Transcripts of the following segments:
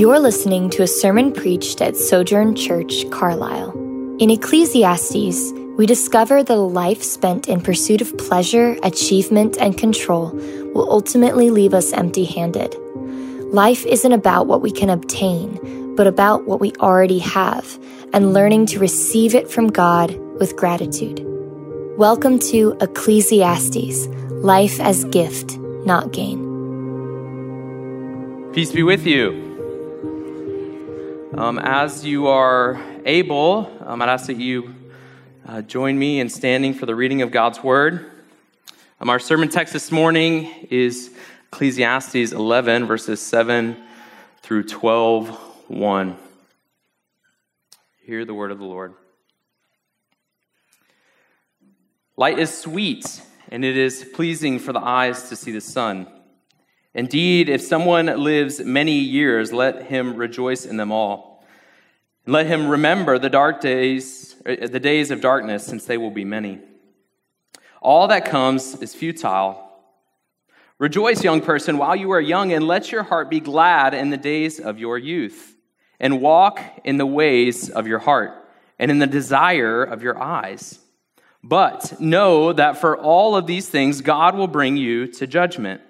You're listening to a sermon preached at Sojourn Church, Carlisle. In Ecclesiastes, we discover that a life spent in pursuit of pleasure, achievement, and control will ultimately leave us empty handed. Life isn't about what we can obtain, but about what we already have and learning to receive it from God with gratitude. Welcome to Ecclesiastes Life as Gift, Not Gain. Peace be with you. Um, as you are able, um, I'd ask that you uh, join me in standing for the reading of God's Word. Um, our sermon text this morning is Ecclesiastes 11, verses 7 through 12, 1. Hear the word of the Lord. Light is sweet, and it is pleasing for the eyes to see the sun. Indeed, if someone lives many years, let him rejoice in them all. Let him remember the dark days, uh, the days of darkness, since they will be many. All that comes is futile. Rejoice, young person, while you are young, and let your heart be glad in the days of your youth, and walk in the ways of your heart, and in the desire of your eyes. But know that for all of these things, God will bring you to judgment.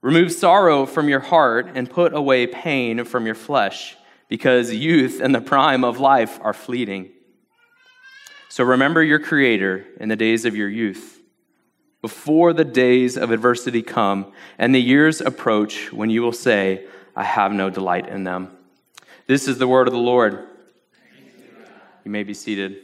Remove sorrow from your heart and put away pain from your flesh, because youth and the prime of life are fleeting. So remember your Creator in the days of your youth, before the days of adversity come and the years approach when you will say, I have no delight in them. This is the word of the Lord. You may be seated.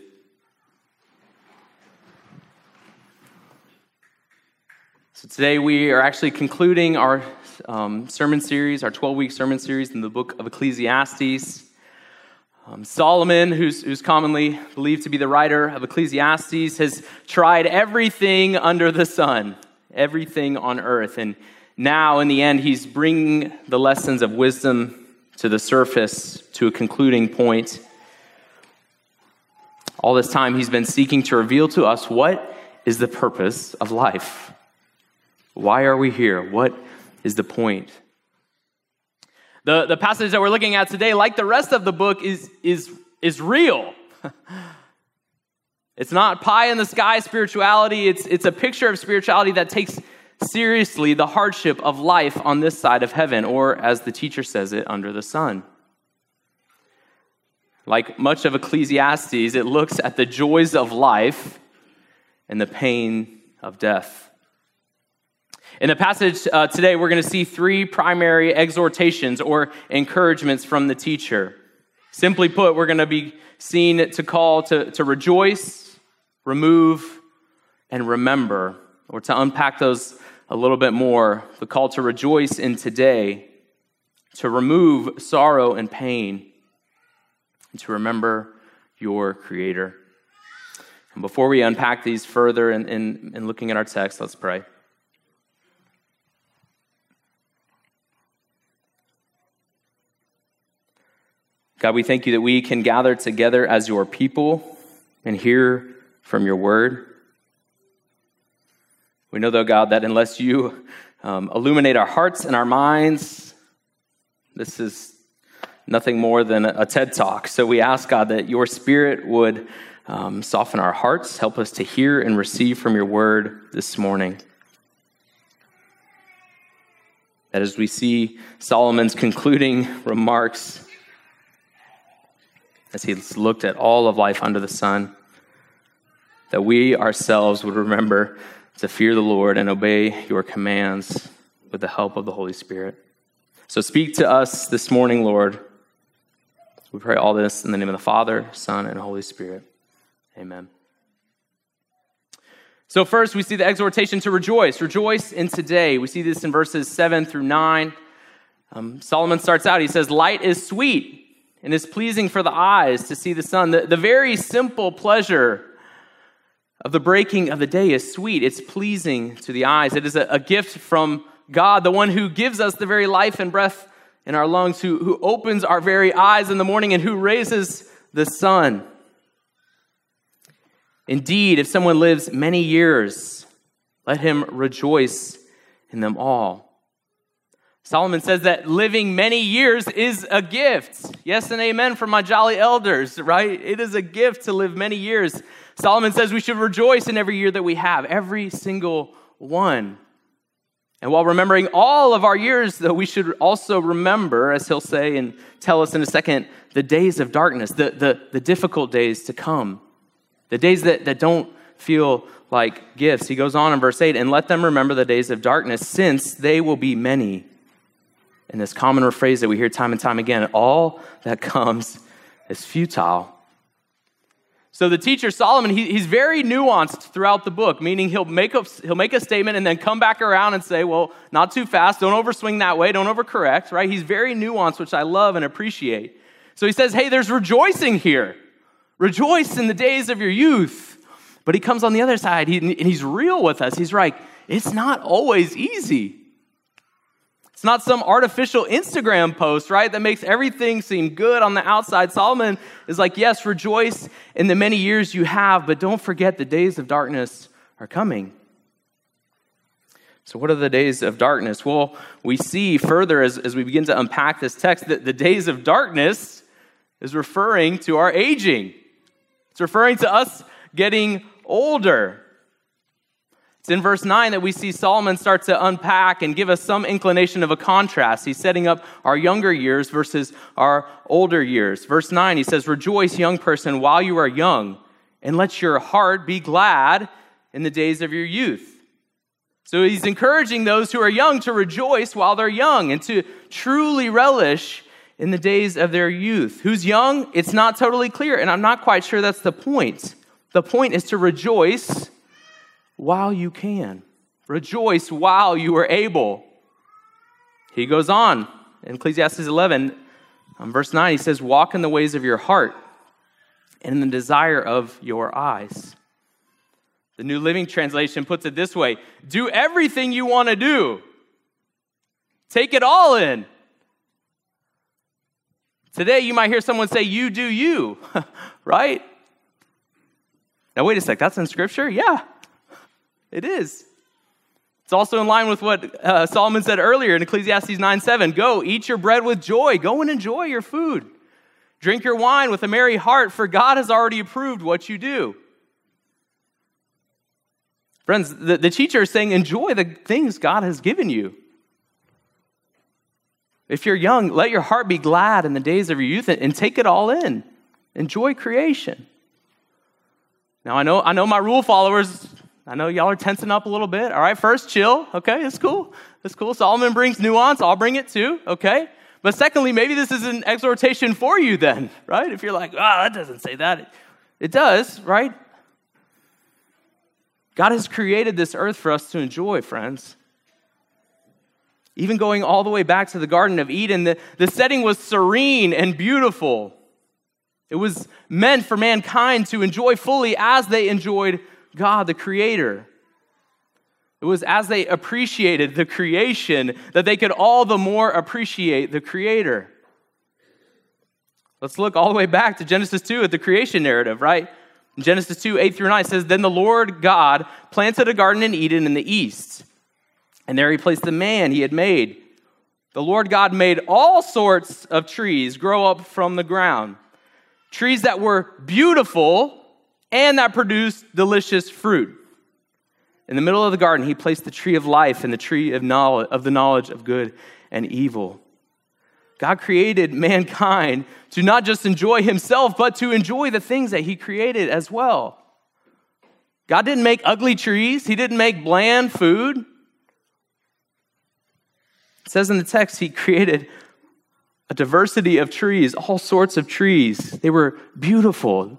So today we are actually concluding our um, sermon series, our 12 week sermon series in the book of Ecclesiastes. Um, Solomon, who's, who's commonly believed to be the writer of Ecclesiastes, has tried everything under the sun, everything on earth. And now, in the end, he's bringing the lessons of wisdom to the surface, to a concluding point. All this time, he's been seeking to reveal to us what is the purpose of life. Why are we here? What is the point? The, the passage that we're looking at today, like the rest of the book, is, is, is real. it's not pie in the sky spirituality, it's, it's a picture of spirituality that takes seriously the hardship of life on this side of heaven, or as the teacher says it, under the sun. Like much of Ecclesiastes, it looks at the joys of life and the pain of death. In the passage uh, today, we're going to see three primary exhortations or encouragements from the teacher. Simply put, we're going to be seen to call to, to rejoice, remove, and remember, or to unpack those a little bit more. The call to rejoice in today, to remove sorrow and pain, and to remember your Creator. And before we unpack these further in, in, in looking at our text, let's pray. God, we thank you that we can gather together as your people and hear from your word. We know, though, God, that unless you um, illuminate our hearts and our minds, this is nothing more than a TED talk. So we ask, God, that your spirit would um, soften our hearts, help us to hear and receive from your word this morning. That as we see Solomon's concluding remarks, as he's looked at all of life under the sun, that we ourselves would remember to fear the Lord and obey your commands with the help of the Holy Spirit. So speak to us this morning, Lord. We pray all this in the name of the Father, Son, and Holy Spirit. Amen. So, first, we see the exhortation to rejoice. Rejoice in today. We see this in verses 7 through 9. Um, Solomon starts out, he says, Light is sweet and is pleasing for the eyes to see the sun. The, the very simple pleasure of the breaking of the day is sweet. It's pleasing to the eyes. It is a, a gift from God, the one who gives us the very life and breath in our lungs, who, who opens our very eyes in the morning, and who raises the sun. Indeed, if someone lives many years, let him rejoice in them all. Solomon says that living many years is a gift. Yes and amen from my jolly elders, right? It is a gift to live many years. Solomon says we should rejoice in every year that we have, every single one. And while remembering all of our years, though, we should also remember, as he'll say and tell us in a second, the days of darkness, the, the, the difficult days to come, the days that, that don't feel like gifts. He goes on in verse 8, and let them remember the days of darkness, since they will be many and this common phrase that we hear time and time again all that comes is futile. So the teacher Solomon, he, he's very nuanced throughout the book, meaning he'll make, a, he'll make a statement and then come back around and say, well, not too fast, don't overswing that way, don't overcorrect, right? He's very nuanced, which I love and appreciate. So he says, hey, there's rejoicing here. Rejoice in the days of your youth. But he comes on the other side he, and he's real with us. He's like, it's not always easy. It's not some artificial Instagram post, right, that makes everything seem good on the outside. Solomon is like, yes, rejoice in the many years you have, but don't forget the days of darkness are coming. So, what are the days of darkness? Well, we see further as, as we begin to unpack this text that the days of darkness is referring to our aging. It's referring to us getting older. It's in verse 9 that we see Solomon start to unpack and give us some inclination of a contrast. He's setting up our younger years versus our older years. Verse 9, he says, Rejoice, young person, while you are young, and let your heart be glad in the days of your youth. So he's encouraging those who are young to rejoice while they're young and to truly relish in the days of their youth. Who's young? It's not totally clear, and I'm not quite sure that's the point. The point is to rejoice while you can. Rejoice while you are able. He goes on in Ecclesiastes 11, um, verse 9, he says, Walk in the ways of your heart and in the desire of your eyes. The New Living Translation puts it this way Do everything you want to do, take it all in. Today, you might hear someone say, You do you, right? Now, wait a sec, that's in Scripture? Yeah. It is. It's also in line with what uh, Solomon said earlier in Ecclesiastes 9 7. Go, eat your bread with joy. Go and enjoy your food. Drink your wine with a merry heart, for God has already approved what you do. Friends, the, the teacher is saying, enjoy the things God has given you. If you're young, let your heart be glad in the days of your youth and, and take it all in. Enjoy creation. Now, I know, I know my rule followers I know y'all are tensing up a little bit. All right, first, chill. Okay, it's cool. It's cool. Solomon brings nuance. I'll bring it too. Okay. But secondly, maybe this is an exhortation for you then, right? If you're like, ah, oh, that doesn't say that. It does, right? God has created this earth for us to enjoy, friends. Even going all the way back to the Garden of Eden, the, the setting was serene and beautiful. It was meant for mankind to enjoy fully as they enjoyed God, the Creator. It was as they appreciated the creation that they could all the more appreciate the Creator. Let's look all the way back to Genesis 2 at the creation narrative, right? In Genesis 2, 8 through 9 says, Then the Lord God planted a garden in Eden in the east, and there he placed the man he had made. The Lord God made all sorts of trees grow up from the ground, trees that were beautiful and that produced delicious fruit. In the middle of the garden, he placed the tree of life and the tree of, knowledge, of the knowledge of good and evil. God created mankind to not just enjoy himself, but to enjoy the things that he created as well. God didn't make ugly trees, he didn't make bland food. It says in the text, he created a diversity of trees, all sorts of trees. They were beautiful,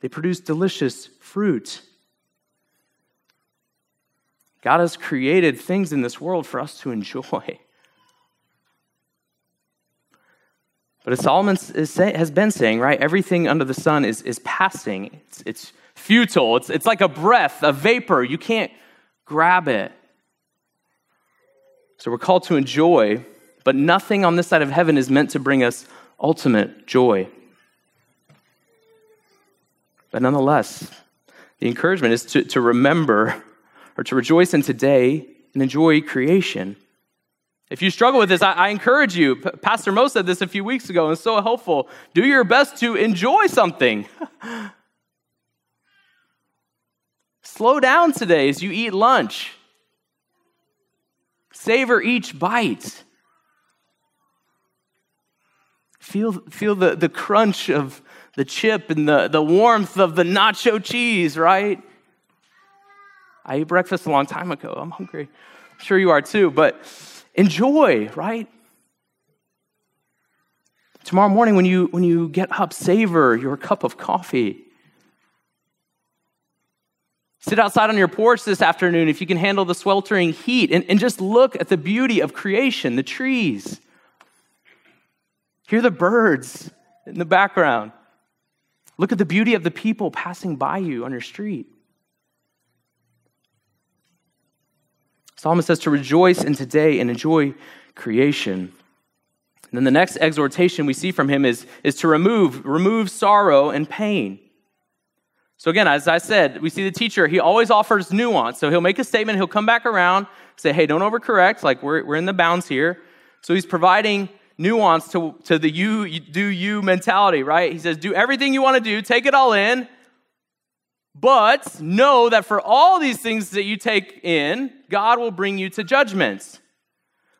they produce delicious fruit. God has created things in this world for us to enjoy. But as Solomon has been saying, right, everything under the sun is, is passing. It's, it's futile. It's, it's like a breath, a vapor. You can't grab it. So we're called to enjoy, but nothing on this side of heaven is meant to bring us ultimate joy. But nonetheless, the encouragement is to, to remember or to rejoice in today and enjoy creation If you struggle with this, I, I encourage you. Pastor Mo said this a few weeks ago, and it's so helpful. Do your best to enjoy something. Slow down today as you eat lunch. Savor each bite. Feel, feel the, the crunch of the chip and the, the warmth of the nacho cheese, right? I ate breakfast a long time ago. I'm hungry. I'm sure you are too, but enjoy, right? Tomorrow morning, when you, when you get up, savor your cup of coffee. Sit outside on your porch this afternoon if you can handle the sweltering heat and, and just look at the beauty of creation, the trees, Hear the birds in the background. Look at the beauty of the people passing by you on your street. Solomon says to rejoice in today and enjoy creation. And then the next exhortation we see from him is, is to remove, remove sorrow and pain. So again, as I said, we see the teacher, he always offers nuance. So he'll make a statement, he'll come back around, say, hey, don't overcorrect, like we're, we're in the bounds here. So he's providing nuance to, to the you, do you mentality, right? He says, do everything you want to do, take it all in, but know that for all these things that you take in, God will bring you to judgments.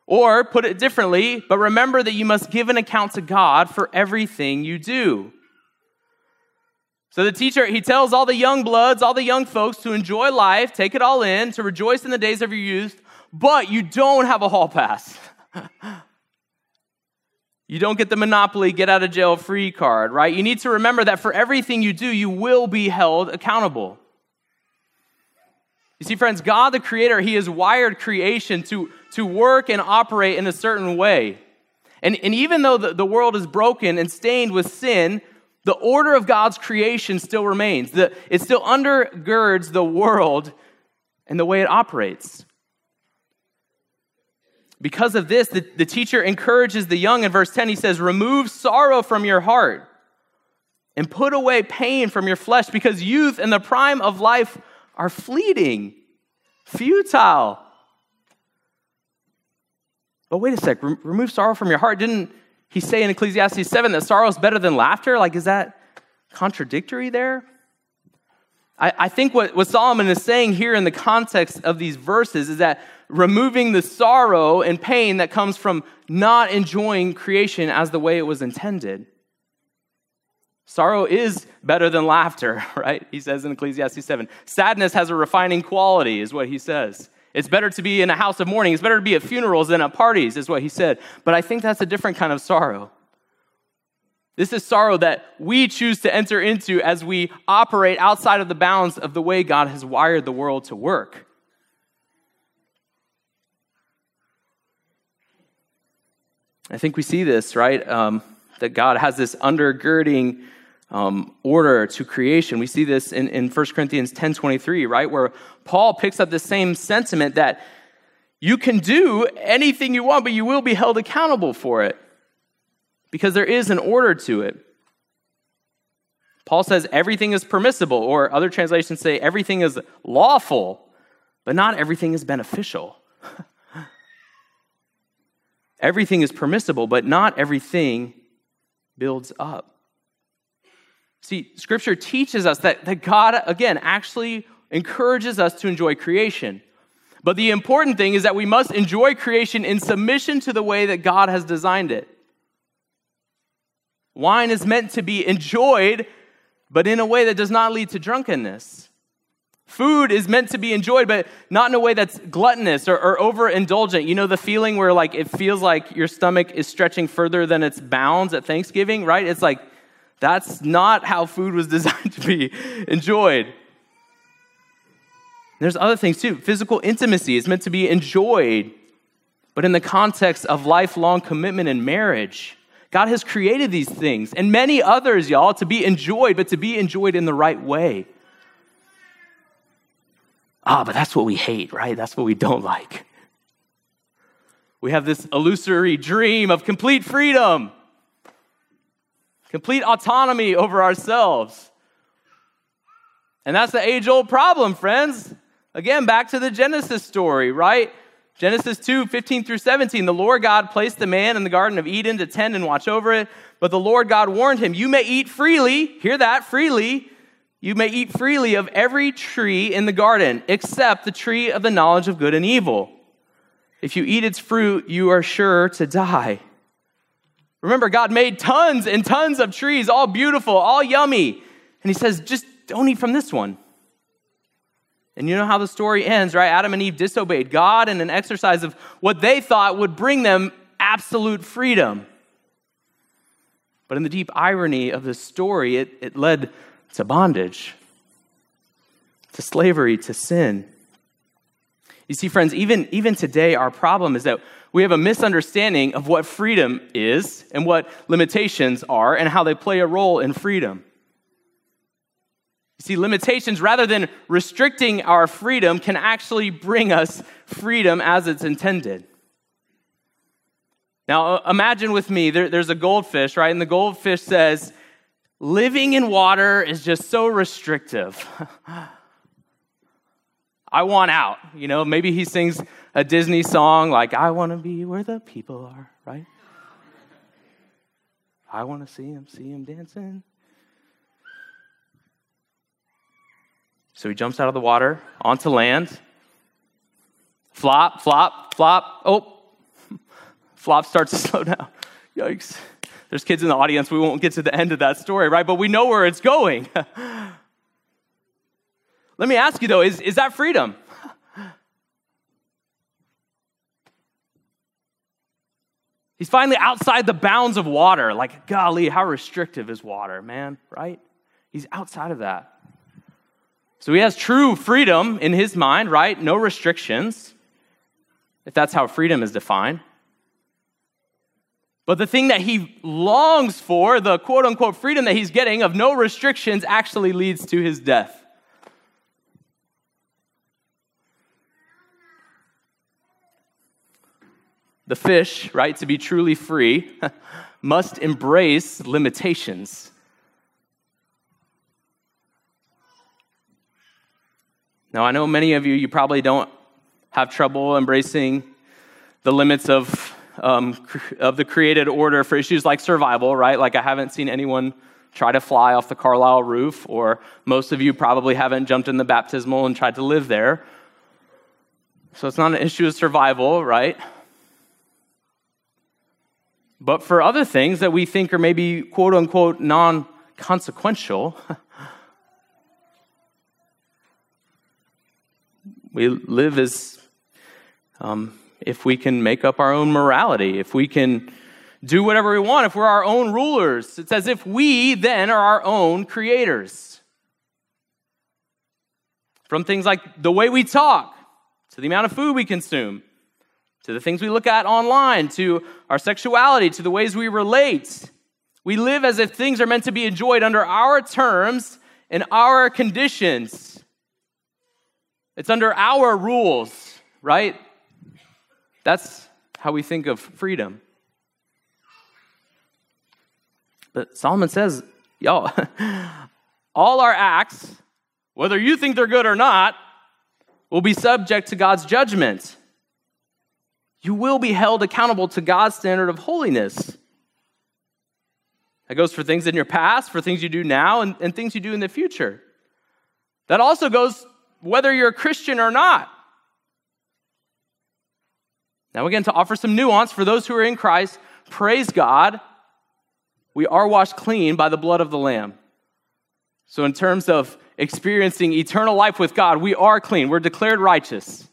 Or put it differently, but remember that you must give an account to God for everything you do. So the teacher, he tells all the young bloods, all the young folks to enjoy life, take it all in, to rejoice in the days of your youth, but you don't have a hall pass. You don't get the monopoly get out of jail free card, right? You need to remember that for everything you do, you will be held accountable. You see, friends, God the Creator, He has wired creation to, to work and operate in a certain way. And, and even though the, the world is broken and stained with sin, the order of God's creation still remains. The, it still undergirds the world and the way it operates. Because of this, the, the teacher encourages the young in verse 10. He says, Remove sorrow from your heart and put away pain from your flesh because youth and the prime of life are fleeting, futile. But wait a sec, remove sorrow from your heart. Didn't he say in Ecclesiastes 7 that sorrow is better than laughter? Like, is that contradictory there? I, I think what, what Solomon is saying here in the context of these verses is that removing the sorrow and pain that comes from not enjoying creation as the way it was intended. Sorrow is better than laughter, right? He says in Ecclesiastes 7. Sadness has a refining quality, is what he says. It's better to be in a house of mourning. It's better to be at funerals than at parties, is what he said. But I think that's a different kind of sorrow. This is sorrow that we choose to enter into as we operate outside of the bounds of the way God has wired the world to work. I think we see this, right? Um, that God has this undergirding um, order to creation. We see this in, in 1 Corinthians 10 23, right? Where Paul picks up the same sentiment that you can do anything you want, but you will be held accountable for it because there is an order to it. Paul says everything is permissible, or other translations say everything is lawful, but not everything is beneficial. everything is permissible, but not everything builds up. See, Scripture teaches us that, that God, again, actually encourages us to enjoy creation. But the important thing is that we must enjoy creation in submission to the way that God has designed it. Wine is meant to be enjoyed, but in a way that does not lead to drunkenness. Food is meant to be enjoyed, but not in a way that's gluttonous or, or overindulgent. You know the feeling where like it feels like your stomach is stretching further than its bounds at Thanksgiving, right? It's like that's not how food was designed to be enjoyed. There's other things too. Physical intimacy is meant to be enjoyed, but in the context of lifelong commitment and marriage. God has created these things and many others, y'all, to be enjoyed, but to be enjoyed in the right way. Ah, but that's what we hate, right? That's what we don't like. We have this illusory dream of complete freedom, complete autonomy over ourselves. And that's the age old problem, friends. Again, back to the Genesis story, right? Genesis 2 15 through 17. The Lord God placed the man in the Garden of Eden to tend and watch over it. But the Lord God warned him, You may eat freely, hear that, freely. You may eat freely of every tree in the garden, except the tree of the knowledge of good and evil. If you eat its fruit, you are sure to die. Remember, God made tons and tons of trees, all beautiful, all yummy. And He says, just don't eat from this one. And you know how the story ends, right? Adam and Eve disobeyed God in an exercise of what they thought would bring them absolute freedom. But in the deep irony of the story, it, it led to bondage, to slavery, to sin. You see, friends, even, even today, our problem is that we have a misunderstanding of what freedom is and what limitations are and how they play a role in freedom. You see, limitations, rather than restricting our freedom, can actually bring us freedom as it's intended. Now, imagine with me, there, there's a goldfish, right? And the goldfish says, living in water is just so restrictive. I want out. You know, maybe he sings a Disney song like, I want to be where the people are, right? I want to see him, see him dancing. So he jumps out of the water onto land. Flop, flop, flop. Oh, flop starts to slow down. Yikes. There's kids in the audience. We won't get to the end of that story, right? But we know where it's going. Let me ask you though is, is that freedom? He's finally outside the bounds of water. Like, golly, how restrictive is water, man, right? He's outside of that. So he has true freedom in his mind, right? No restrictions, if that's how freedom is defined. But the thing that he longs for, the quote unquote freedom that he's getting of no restrictions, actually leads to his death. The fish, right, to be truly free, must embrace limitations. Now, I know many of you, you probably don't have trouble embracing the limits of, um, of the created order for issues like survival, right? Like, I haven't seen anyone try to fly off the Carlisle roof, or most of you probably haven't jumped in the baptismal and tried to live there. So, it's not an issue of survival, right? But for other things that we think are maybe quote unquote non consequential, We live as um, if we can make up our own morality, if we can do whatever we want, if we're our own rulers. It's as if we then are our own creators. From things like the way we talk, to the amount of food we consume, to the things we look at online, to our sexuality, to the ways we relate. We live as if things are meant to be enjoyed under our terms and our conditions. It's under our rules, right? That's how we think of freedom. But Solomon says, y'all, all our acts, whether you think they're good or not, will be subject to God's judgment. You will be held accountable to God's standard of holiness. That goes for things in your past, for things you do now, and, and things you do in the future. That also goes whether you're a Christian or not. Now, again, to offer some nuance for those who are in Christ, praise God, we are washed clean by the blood of the Lamb. So, in terms of experiencing eternal life with God, we are clean. We're declared righteous.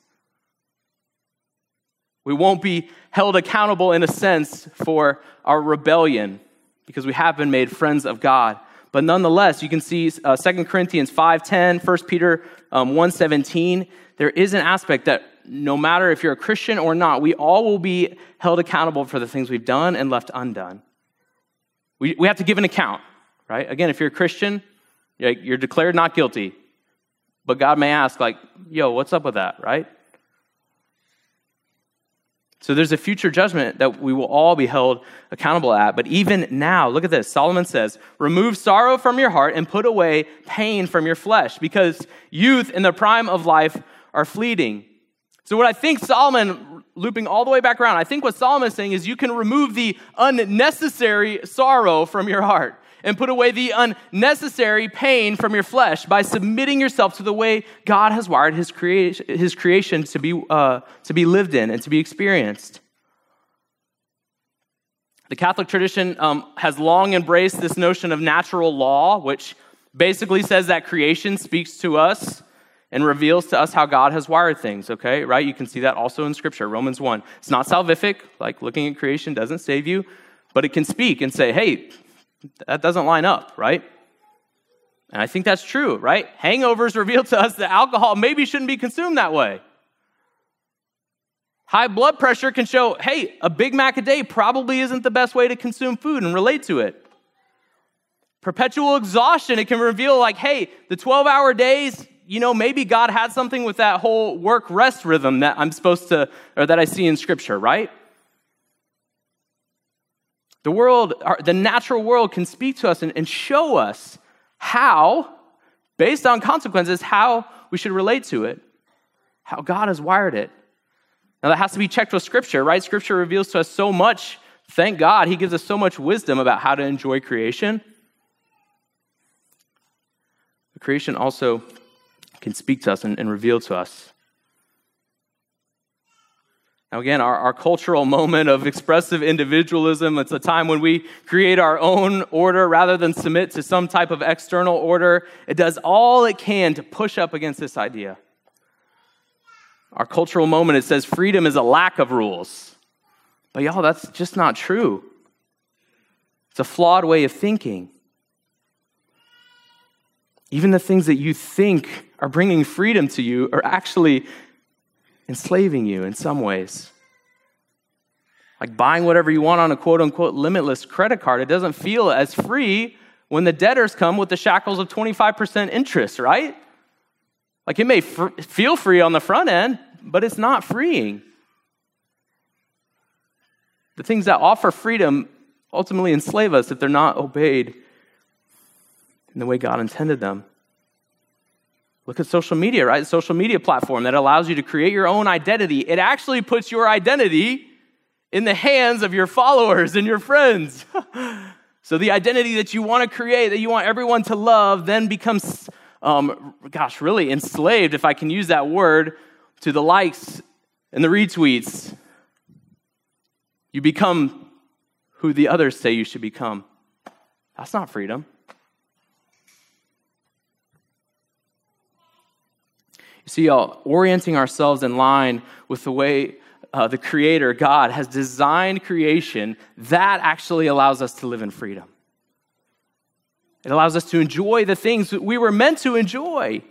We won't be held accountable in a sense for our rebellion because we have been made friends of God. But nonetheless, you can see uh, 2 Corinthians 5.10, 1 Peter um, 1.17. There is an aspect that no matter if you're a Christian or not, we all will be held accountable for the things we've done and left undone. We, we have to give an account, right? Again, if you're a Christian, you're declared not guilty. But God may ask, like, yo, what's up with that, right? So there's a future judgment that we will all be held accountable at. But even now, look at this. Solomon says, Remove sorrow from your heart and put away pain from your flesh, because youth in the prime of life are fleeting. So, what I think Solomon looping all the way back around. I think what Solomon is saying is you can remove the unnecessary sorrow from your heart and put away the unnecessary pain from your flesh by submitting yourself to the way God has wired his, creation, his creation to be, uh, to be lived in and to be experienced. The Catholic tradition um, has long embraced this notion of natural law, which basically says that creation speaks to us and reveals to us how God has wired things, okay? Right? You can see that also in Scripture, Romans 1. It's not salvific, like looking at creation doesn't save you, but it can speak and say, hey, that doesn't line up, right? And I think that's true, right? Hangovers reveal to us that alcohol maybe shouldn't be consumed that way. High blood pressure can show, hey, a Big Mac a day probably isn't the best way to consume food and relate to it. Perpetual exhaustion, it can reveal, like, hey, the 12 hour days, you know, maybe God had something with that whole work rest rhythm that I'm supposed to, or that I see in Scripture, right? The world, the natural world can speak to us and, and show us how, based on consequences, how we should relate to it, how God has wired it. Now, that has to be checked with Scripture, right? Scripture reveals to us so much. Thank God, He gives us so much wisdom about how to enjoy creation. Creation also can speak to us and, and reveal to us now, again, our, our cultural moment of expressive individualism, it's a time when we create our own order rather than submit to some type of external order. It does all it can to push up against this idea. Our cultural moment, it says freedom is a lack of rules. But y'all, that's just not true. It's a flawed way of thinking. Even the things that you think are bringing freedom to you are actually enslaving you in some ways. Like buying whatever you want on a quote unquote limitless credit card, it doesn't feel as free when the debtors come with the shackles of 25% interest, right? Like it may fr- feel free on the front end, but it's not freeing. The things that offer freedom ultimately enslave us if they're not obeyed in the way God intended them. Look at social media, right? Social media platform that allows you to create your own identity. It actually puts your identity in the hands of your followers and your friends. so the identity that you want to create, that you want everyone to love, then becomes, um, gosh, really enslaved, if I can use that word, to the likes and the retweets. You become who the others say you should become. That's not freedom. See, y'all, orienting ourselves in line with the way uh, the Creator, God, has designed creation, that actually allows us to live in freedom. It allows us to enjoy the things that we were meant to enjoy,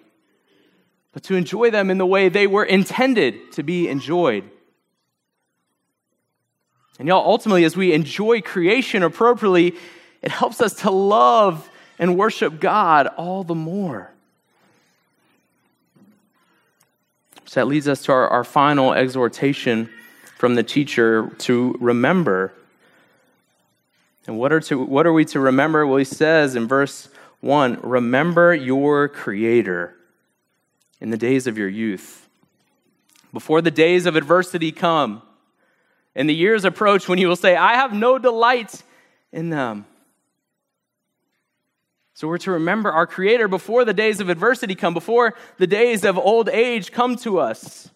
but to enjoy them in the way they were intended to be enjoyed. And y'all, ultimately, as we enjoy creation appropriately, it helps us to love and worship God all the more. So that leads us to our, our final exhortation from the teacher to remember. And what are, to, what are we to remember? Well, he says in verse 1 Remember your Creator in the days of your youth. Before the days of adversity come, and the years approach when you will say, I have no delight in them. So we're to remember our Creator before the days of adversity come, before the days of old age come to us.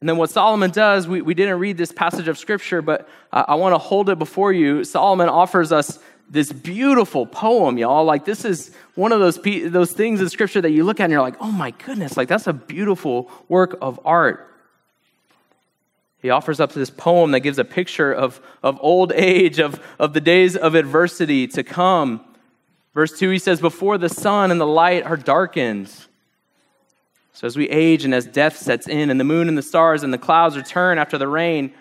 And then what Solomon does, we, we didn't read this passage of Scripture, but I, I want to hold it before you. Solomon offers us this beautiful poem, y'all. Like, this is one of those, those things in Scripture that you look at and you're like, oh my goodness, like, that's a beautiful work of art. He offers up this poem that gives a picture of, of old age, of, of the days of adversity to come. Verse 2, he says, Before the sun and the light are darkened. So as we age and as death sets in, and the moon and the stars and the clouds return after the rain,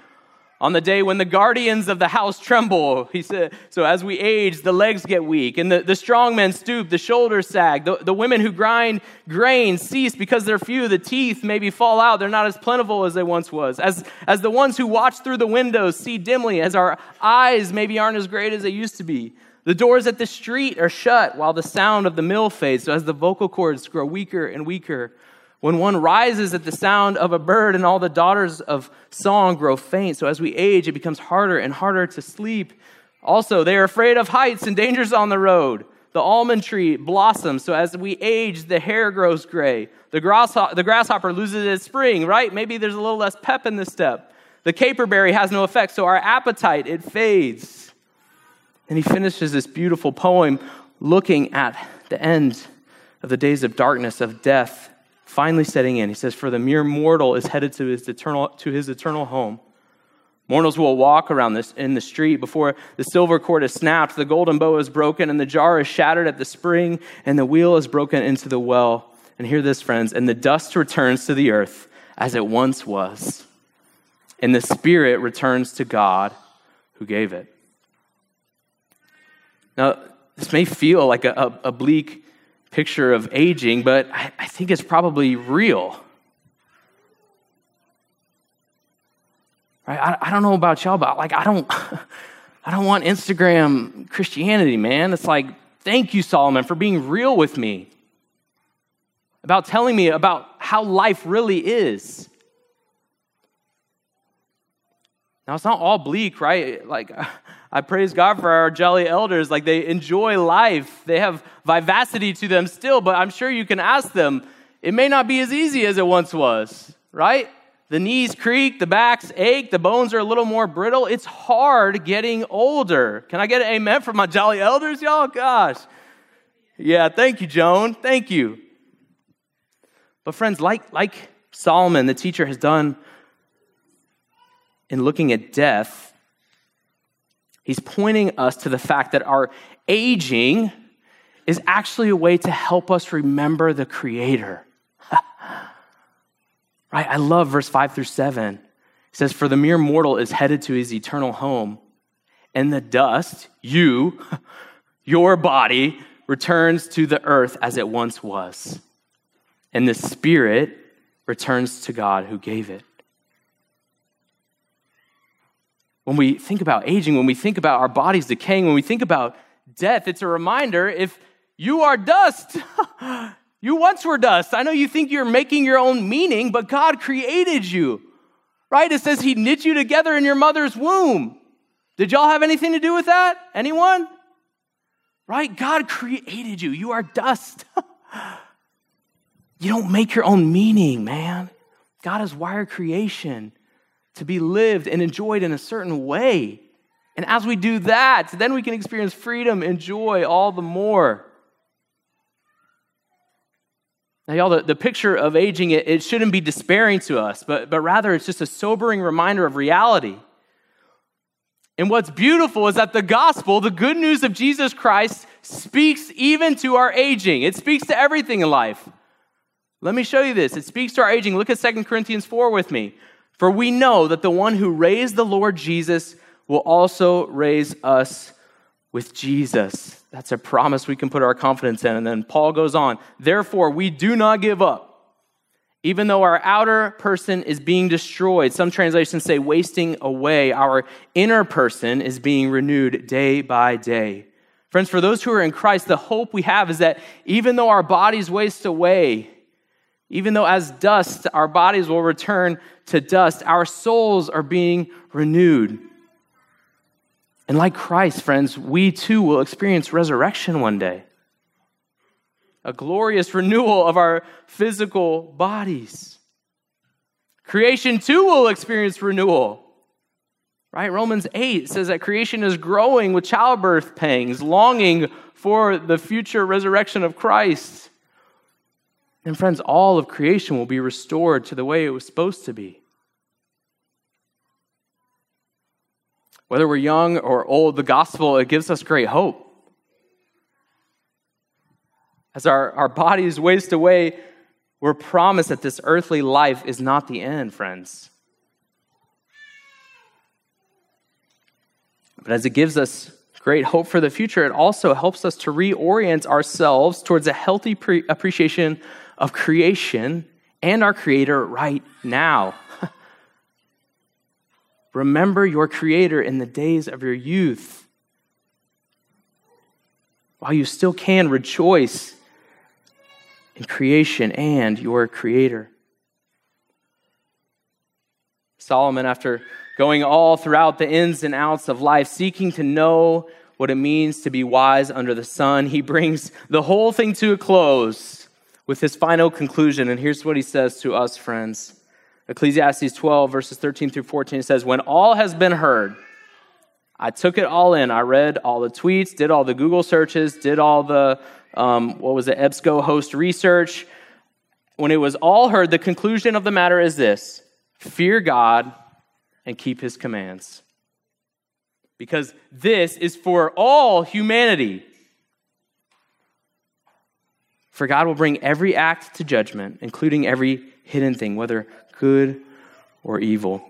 on the day when the guardians of the house tremble, he said, so as we age, the legs get weak, and the, the strong men stoop, the shoulders sag. The, the women who grind grain cease because they're few, the teeth maybe fall out, they're not as plentiful as they once was. As, as the ones who watch through the windows see dimly, as our eyes maybe aren't as great as they used to be. The doors at the street are shut while the sound of the mill fades, so as the vocal cords grow weaker and weaker When one rises at the sound of a bird, and all the daughters of song grow faint. So as we age, it becomes harder and harder to sleep. Also, they are afraid of heights and dangers on the road. The almond tree blossoms. So as we age, the hair grows gray. The, grasshopper, the grasshopper loses its spring, right? Maybe there's a little less pep in the step. The caperberry has no effect, so our appetite, it fades. And he finishes this beautiful poem looking at the end of the days of darkness, of death, finally setting in. He says, For the mere mortal is headed to his eternal, to his eternal home. Mortals will walk around this in the street before the silver cord is snapped, the golden bow is broken, and the jar is shattered at the spring, and the wheel is broken into the well. And hear this, friends, and the dust returns to the earth as it once was, and the spirit returns to God who gave it. Now, this may feel like a, a, bleak picture of aging, but I, I think it's probably real. Right? I, I don't know about y'all, but like I don't I don't want Instagram Christianity, man. It's like, thank you, Solomon, for being real with me. About telling me about how life really is. Now it's not all bleak, right? Like I praise God for our jolly elders. Like they enjoy life, they have vivacity to them still, but I'm sure you can ask them, it may not be as easy as it once was, right? The knees creak, the backs ache, the bones are a little more brittle. It's hard getting older. Can I get an amen from my jolly elders, y'all? Gosh. Yeah, thank you, Joan. Thank you. But, friends, like, like Solomon, the teacher, has done in looking at death, He's pointing us to the fact that our aging is actually a way to help us remember the Creator. right? I love verse 5 through 7. It says, For the mere mortal is headed to his eternal home, and the dust, you, your body, returns to the earth as it once was, and the spirit returns to God who gave it when we think about aging, when we think about our bodies decaying, when we think about death, it's a reminder if you are dust, you once were dust. I know you think you're making your own meaning, but God created you, right? It says He knit you together in your mother's womb. Did y'all have anything to do with that? Anyone? Right? God created you. You are dust. you don't make your own meaning, man. God has wired creation to be lived and enjoyed in a certain way. And as we do that, then we can experience freedom and joy all the more. Now, y'all, the, the picture of aging, it, it shouldn't be despairing to us, but, but rather it's just a sobering reminder of reality. And what's beautiful is that the gospel, the good news of Jesus Christ, speaks even to our aging. It speaks to everything in life. Let me show you this. It speaks to our aging. Look at 2 Corinthians 4 with me. For we know that the one who raised the Lord Jesus will also raise us with Jesus. That's a promise we can put our confidence in. And then Paul goes on, therefore, we do not give up. Even though our outer person is being destroyed, some translations say wasting away, our inner person is being renewed day by day. Friends, for those who are in Christ, the hope we have is that even though our bodies waste away, even though as dust our bodies will return to dust, our souls are being renewed. And like Christ, friends, we too will experience resurrection one day. A glorious renewal of our physical bodies. Creation too will experience renewal. Right? Romans 8 says that creation is growing with childbirth pangs, longing for the future resurrection of Christ. And friends, all of creation will be restored to the way it was supposed to be. Whether we're young or old, the gospel, it gives us great hope. As our, our bodies waste away, we're promised that this earthly life is not the end, friends. But as it gives us great hope for the future, it also helps us to reorient ourselves towards a healthy pre- appreciation of creation and our Creator right now. Remember your Creator in the days of your youth. While you still can rejoice in creation and your creator. Solomon, after going all throughout the ins and outs of life, seeking to know what it means to be wise under the sun, he brings the whole thing to a close with his final conclusion. And here's what he says to us, friends. Ecclesiastes 12, verses 13 through 14, it says, When all has been heard, I took it all in. I read all the tweets, did all the Google searches, did all the, um, what was it, EBSCOhost research. When it was all heard, the conclusion of the matter is this fear God and keep his commands. Because this is for all humanity. For God will bring every act to judgment, including every hidden thing, whether good or evil.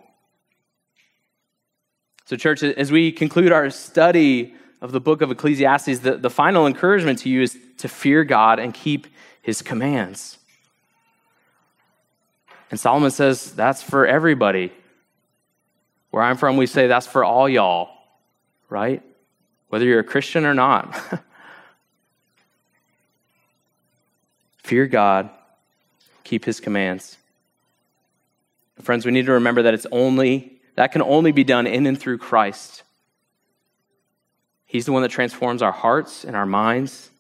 So, church, as we conclude our study of the book of Ecclesiastes, the, the final encouragement to you is to fear God and keep his commands. And Solomon says that's for everybody. Where I'm from, we say that's for all y'all, right? Whether you're a Christian or not. Fear God, keep his commands. Friends, we need to remember that it's only that can only be done in and through Christ. He's the one that transforms our hearts and our minds.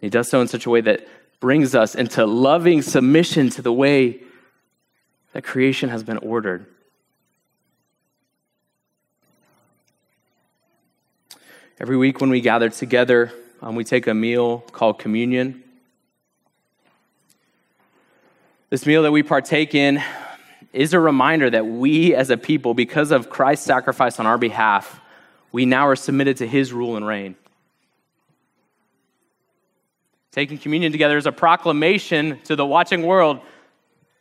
He does so in such a way that brings us into loving submission to the way that creation has been ordered. Every week when we gather together, um, we take a meal called communion. This meal that we partake in is a reminder that we as a people, because of Christ's sacrifice on our behalf, we now are submitted to his rule and reign. Taking communion together is a proclamation to the watching world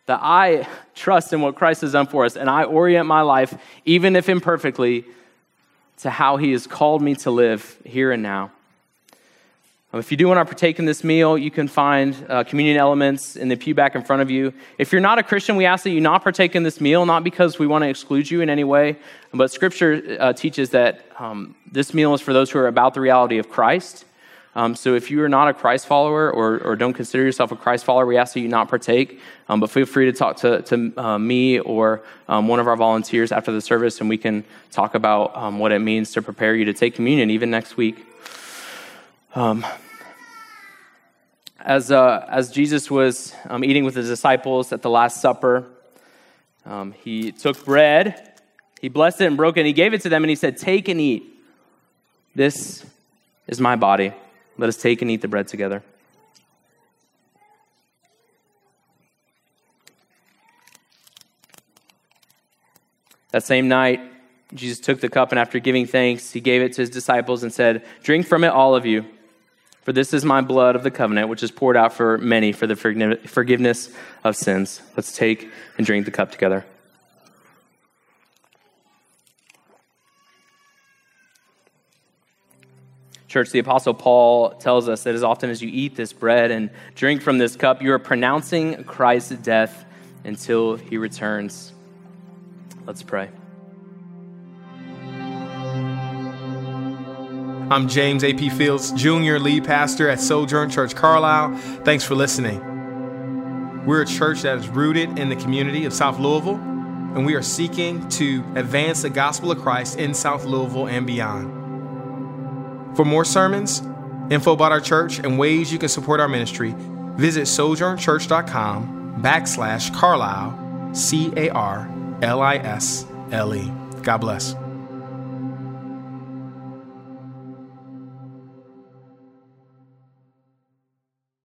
that I trust in what Christ has done for us, and I orient my life, even if imperfectly, to how He has called me to live here and now. Um, if you do want to partake in this meal, you can find uh, communion elements in the pew back in front of you. If you're not a Christian, we ask that you not partake in this meal, not because we want to exclude you in any way, but Scripture uh, teaches that um, this meal is for those who are about the reality of Christ um, so if you are not a Christ follower or, or don't consider yourself a Christ follower, we ask that you not partake. Um, but feel free to talk to, to uh, me or um, one of our volunteers after the service, and we can talk about um, what it means to prepare you to take communion even next week. Um, as, uh, as Jesus was um, eating with his disciples at the Last Supper, he took bread, he blessed it and broke it, and he gave it to them, and he said, Take and eat. This is my body let us take and eat the bread together. That same night, Jesus took the cup, and after giving thanks, he gave it to his disciples and said, Drink from it, all of you, for this is my blood of the covenant, which is poured out for many for the forgiveness of sins. Let's take and drink the cup together. Church, the Apostle Paul tells us that as often as you eat this bread and drink from this cup, you are pronouncing Christ's death until he returns. Let's pray. I'm James A.P. Fields, Junior Lead Pastor at Sojourn Church Carlisle. Thanks for listening. We're a church that is rooted in the community of South Louisville, and we are seeking to advance the gospel of Christ in South Louisville and beyond. For more sermons, info about our church, and ways you can support our ministry, visit sojournchurch.com backslash Carlisle, C A R L I S L E. God bless.